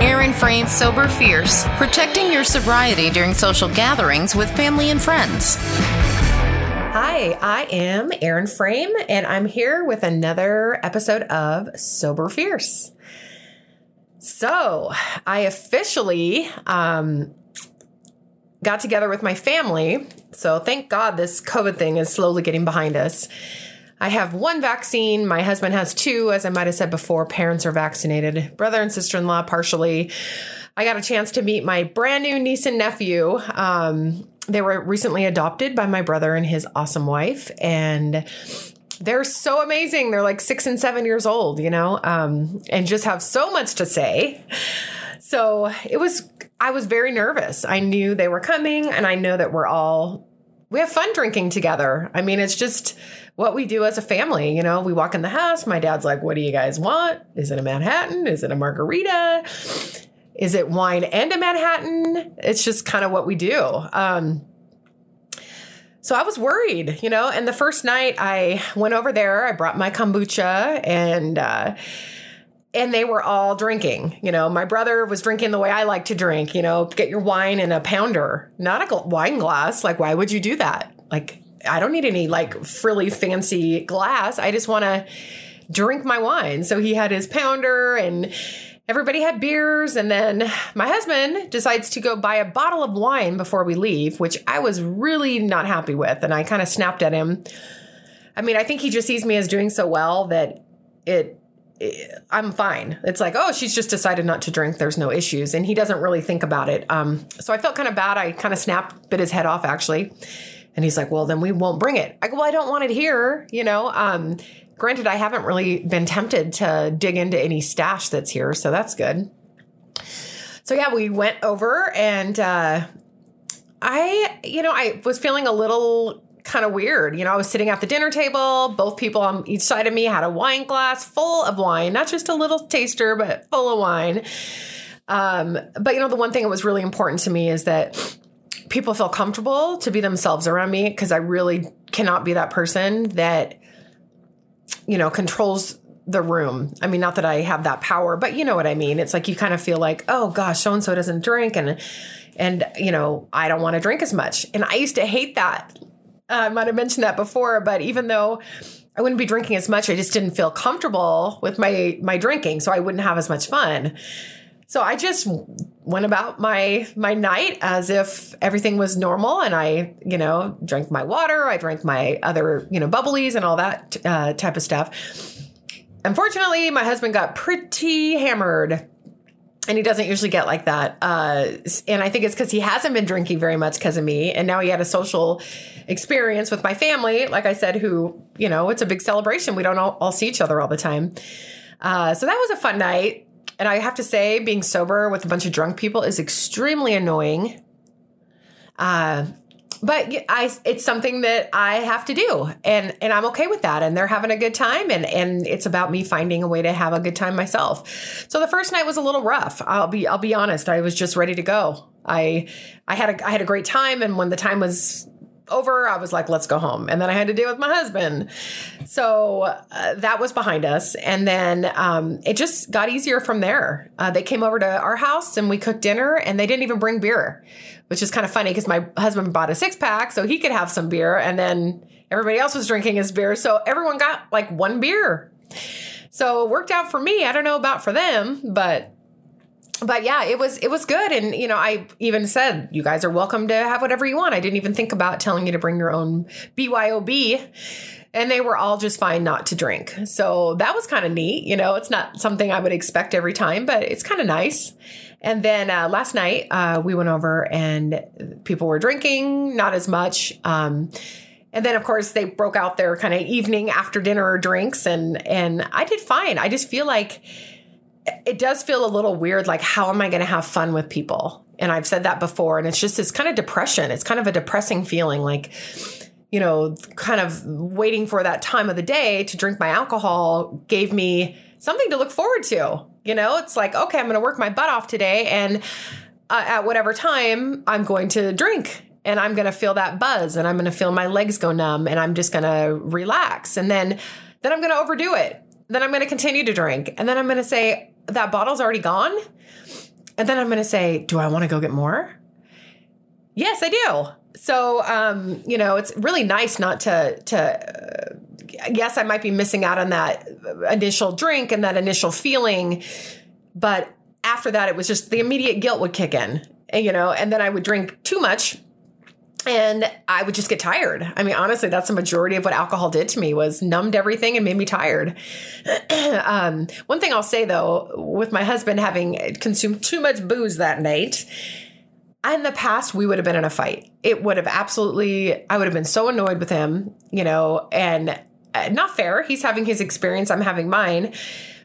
Aaron Frame Sober Fierce, protecting your sobriety during social gatherings with family and friends. Hi, I am Aaron Frame, and I'm here with another episode of Sober Fierce. So, I officially um, got together with my family. So, thank God this COVID thing is slowly getting behind us. I have one vaccine. My husband has two. As I might have said before, parents are vaccinated, brother and sister in law partially. I got a chance to meet my brand new niece and nephew. Um, they were recently adopted by my brother and his awesome wife. And they're so amazing. They're like six and seven years old, you know, um, and just have so much to say. So it was, I was very nervous. I knew they were coming, and I know that we're all, we have fun drinking together. I mean, it's just what we do as a family. You know, we walk in the house. My dad's like, What do you guys want? Is it a Manhattan? Is it a margarita? Is it wine and a Manhattan? It's just kind of what we do. Um, so I was worried, you know, and the first night I went over there, I brought my kombucha and, uh, and they were all drinking. You know, my brother was drinking the way I like to drink, you know, get your wine in a pounder, not a gl- wine glass. Like, why would you do that? Like, I don't need any like frilly fancy glass. I just want to drink my wine. So he had his pounder and everybody had beers. And then my husband decides to go buy a bottle of wine before we leave, which I was really not happy with. And I kind of snapped at him. I mean, I think he just sees me as doing so well that it, I'm fine. It's like, oh, she's just decided not to drink. There's no issues. And he doesn't really think about it. Um, so I felt kind of bad. I kind of snapped, bit his head off actually. And he's like, well, then we won't bring it. I go, well, I don't want it here, you know? Um, granted, I haven't really been tempted to dig into any stash that's here, so that's good. So yeah, we went over and uh, I, you know, I was feeling a little kind of weird. You know, I was sitting at the dinner table. Both people on each side of me had a wine glass full of wine, not just a little taster, but full of wine. Um, but you know, the one thing that was really important to me is that people feel comfortable to be themselves around me because I really cannot be that person that you know controls the room. I mean, not that I have that power, but you know what I mean. It's like you kind of feel like, oh gosh, so and so doesn't drink, and and you know I don't want to drink as much. And I used to hate that. I might have mentioned that before, but even though I wouldn't be drinking as much, I just didn't feel comfortable with my my drinking, so I wouldn't have as much fun. So I just went about my my night as if everything was normal, and I, you know, drank my water, I drank my other, you know, bubblies and all that uh, type of stuff. Unfortunately, my husband got pretty hammered, and he doesn't usually get like that. Uh, and I think it's because he hasn't been drinking very much because of me, and now he had a social experience with my family, like I said, who, you know, it's a big celebration. We don't all, all see each other all the time. Uh, so that was a fun night and I have to say, being sober with a bunch of drunk people is extremely annoying. Uh, but I, it's something that I have to do, and and I'm okay with that. And they're having a good time, and and it's about me finding a way to have a good time myself. So the first night was a little rough. I'll be I'll be honest. I was just ready to go. I I had a I had a great time, and when the time was over, I was like, let's go home. And then I had to deal with my husband. So uh, that was behind us. And then um, it just got easier from there. Uh, they came over to our house and we cooked dinner and they didn't even bring beer, which is kind of funny because my husband bought a six pack so he could have some beer. And then everybody else was drinking his beer. So everyone got like one beer. So it worked out for me. I don't know about for them, but but yeah, it was it was good, and you know, I even said you guys are welcome to have whatever you want. I didn't even think about telling you to bring your own BYOB, and they were all just fine not to drink. So that was kind of neat. You know, it's not something I would expect every time, but it's kind of nice. And then uh, last night uh, we went over and people were drinking, not as much. Um, and then of course they broke out their kind of evening after dinner drinks, and and I did fine. I just feel like it does feel a little weird like how am i going to have fun with people? And i've said that before and it's just this kind of depression. It's kind of a depressing feeling like you know kind of waiting for that time of the day to drink my alcohol gave me something to look forward to you know? It's like okay i'm going to work my butt off today and uh, at whatever time i'm going to drink and i'm going to feel that buzz and i'm going to feel my legs go numb and i'm just going to relax and then then i'm going to overdo it. Then i'm going to continue to drink and then i'm going to say that bottle's already gone. and then I'm going to say, do I want to go get more? Yes, I do. So, um, you know, it's really nice not to, to, uh, yes, I might be missing out on that initial drink and that initial feeling, but after that, it was just the immediate guilt would kick in, and, you know, and then I would drink too much and I would just get tired. I mean, honestly, that's the majority of what alcohol did to me was numbed everything and made me tired. um, one thing I'll say though, with my husband having consumed too much booze that night, in the past we would have been in a fight. It would have absolutely. I would have been so annoyed with him, you know, and uh, not fair. He's having his experience. I'm having mine.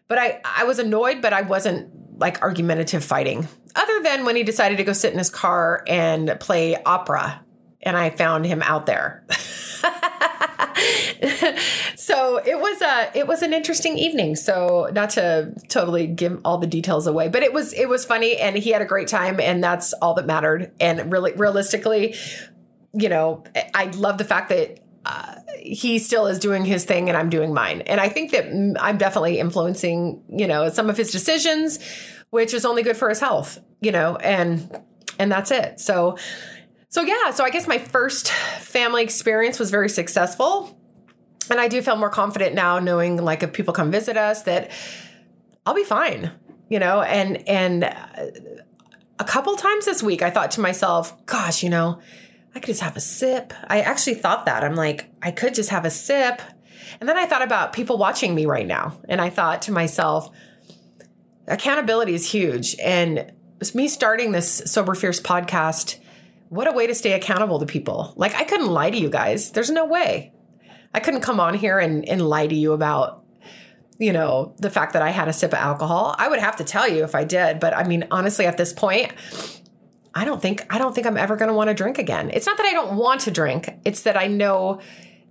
But I, I was annoyed, but I wasn't like argumentative fighting. Other than when he decided to go sit in his car and play opera and I found him out there. so it was a it was an interesting evening. So not to totally give all the details away, but it was it was funny and he had a great time and that's all that mattered. And really realistically, you know, I love the fact that uh, he still is doing his thing and I'm doing mine. And I think that I'm definitely influencing, you know, some of his decisions, which is only good for his health, you know, and and that's it. So so, yeah, so I guess my first family experience was very successful. And I do feel more confident now knowing like if people come visit us that I'll be fine, you know, and and uh, a couple times this week I thought to myself, gosh, you know, I could just have a sip. I actually thought that. I'm like, I could just have a sip. And then I thought about people watching me right now. And I thought to myself, accountability is huge. And me starting this Sober Fierce podcast what a way to stay accountable to people. Like, I couldn't lie to you guys. There's no way. I couldn't come on here and, and lie to you about, you know, the fact that I had a sip of alcohol. I would have to tell you if I did. But I mean, honestly, at this point, I don't think I don't think I'm ever going to want to drink again. It's not that I don't want to drink. It's that I know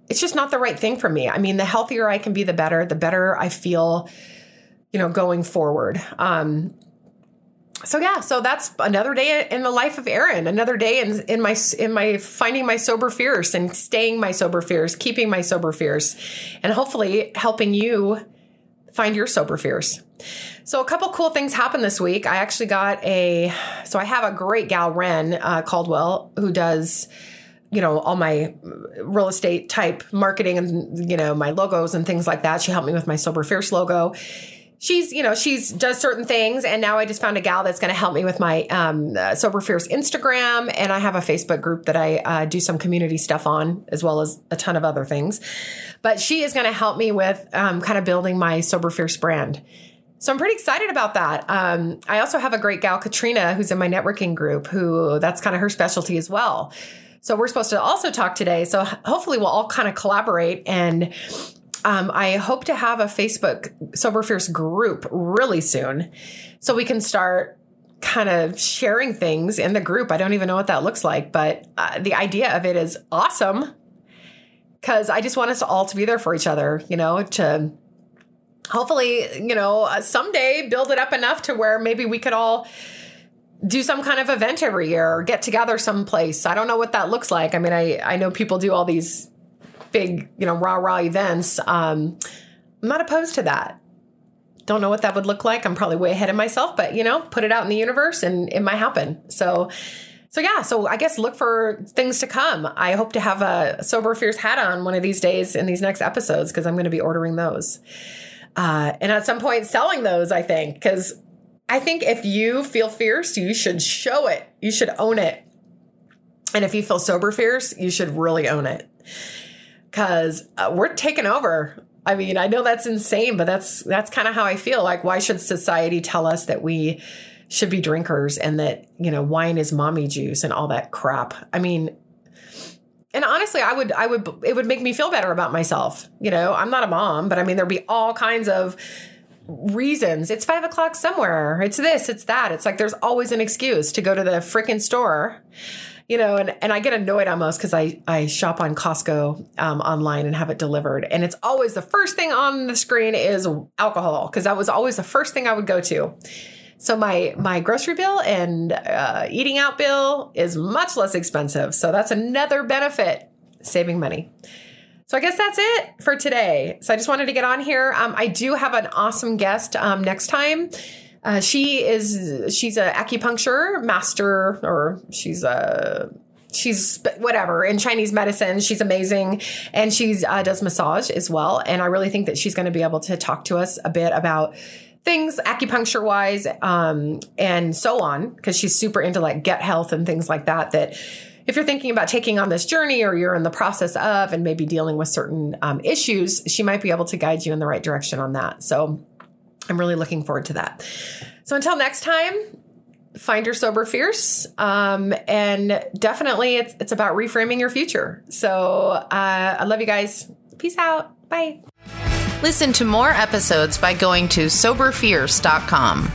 it's just not the right thing for me. I mean, the healthier I can be, the better. The better I feel, you know, going forward. Um, so yeah, so that's another day in the life of Erin. Another day in in my in my finding my sober fierce and staying my sober fierce, keeping my sober fierce, and hopefully helping you find your sober fierce. So a couple cool things happened this week. I actually got a so I have a great gal Ren uh, Caldwell who does you know all my real estate type marketing and you know my logos and things like that. She helped me with my sober fierce logo she's you know she's does certain things. And now i just found a gal that's going to help me with my um, uh, sober fierce instagram. And i have a facebook group that i uh, do some community stuff on as well as a ton of other things. But she is going to help me with um, kind of building my sober fierce brand. So i'm pretty excited about that. Um, i also have a great gal katrina who's in my networking group who that's kind of her specialty as well. So we're supposed to also talk today. So hopefully we'll all kind of collaborate and um, I hope to have a Facebook Sober Fierce group really soon so we can start kind of sharing things in the group. I don't even know what that looks like, but uh, the idea of it is awesome because I just want us all to be there for each other, you know, to hopefully, you know, uh, someday build it up enough to where maybe we could all do some kind of event every year or get together someplace. I don't know what that looks like. I mean, I, I know people do all these big, you know, rah rah events. Um, I'm not opposed to that. Don't know what that would look like. I'm probably way ahead of myself, but you know, put it out in the universe and it might happen. So, so yeah, so I guess look for things to come. I hope to have a sober fierce hat on one of these days in these next episodes because I'm going to be ordering those. Uh, and at some point selling those, I think, because I think if you feel fierce, you should show it. You should own it. And if you feel sober fierce, you should really own it because uh, we're taking over. I mean, I know that's insane, but that's that's kind of how I feel. Like, why should society tell us that we should be drinkers and that you know wine is mommy juice and all that crap? I mean, and honestly, I would I would it would make me feel better about myself. You know, I'm not a mom, but I mean, there'd be all kinds of reasons. It's five o'clock somewhere. It's this. It's that. It's like there's always an excuse to go to the freaking store you know, and, and I get annoyed almost because I, I shop on Costco um, online and have it delivered. And it's always the first thing on the screen is alcohol because that was always the first thing I would go to. So my my grocery bill and uh, eating out bill is much less expensive. So that's another benefit, saving money. So I guess that's it for today. So I just wanted to get on here. Um, I do have an awesome guest um, next time. Uh, she is she's an acupuncture master, or she's a she's whatever in Chinese medicine. She's amazing, and she uh, does massage as well. And I really think that she's going to be able to talk to us a bit about things acupuncture wise um, and so on because she's super into like gut health and things like that that if you're thinking about taking on this journey or you're in the process of and maybe dealing with certain um, issues she might be able to guide you in the right direction on that so i'm really looking forward to that. So until next time find your sober fierce um, and definitely it's, it's about reframing your future. So uh, i love you guys. Peace out. Bye. Listen to more episodes by going to soberfierce.com.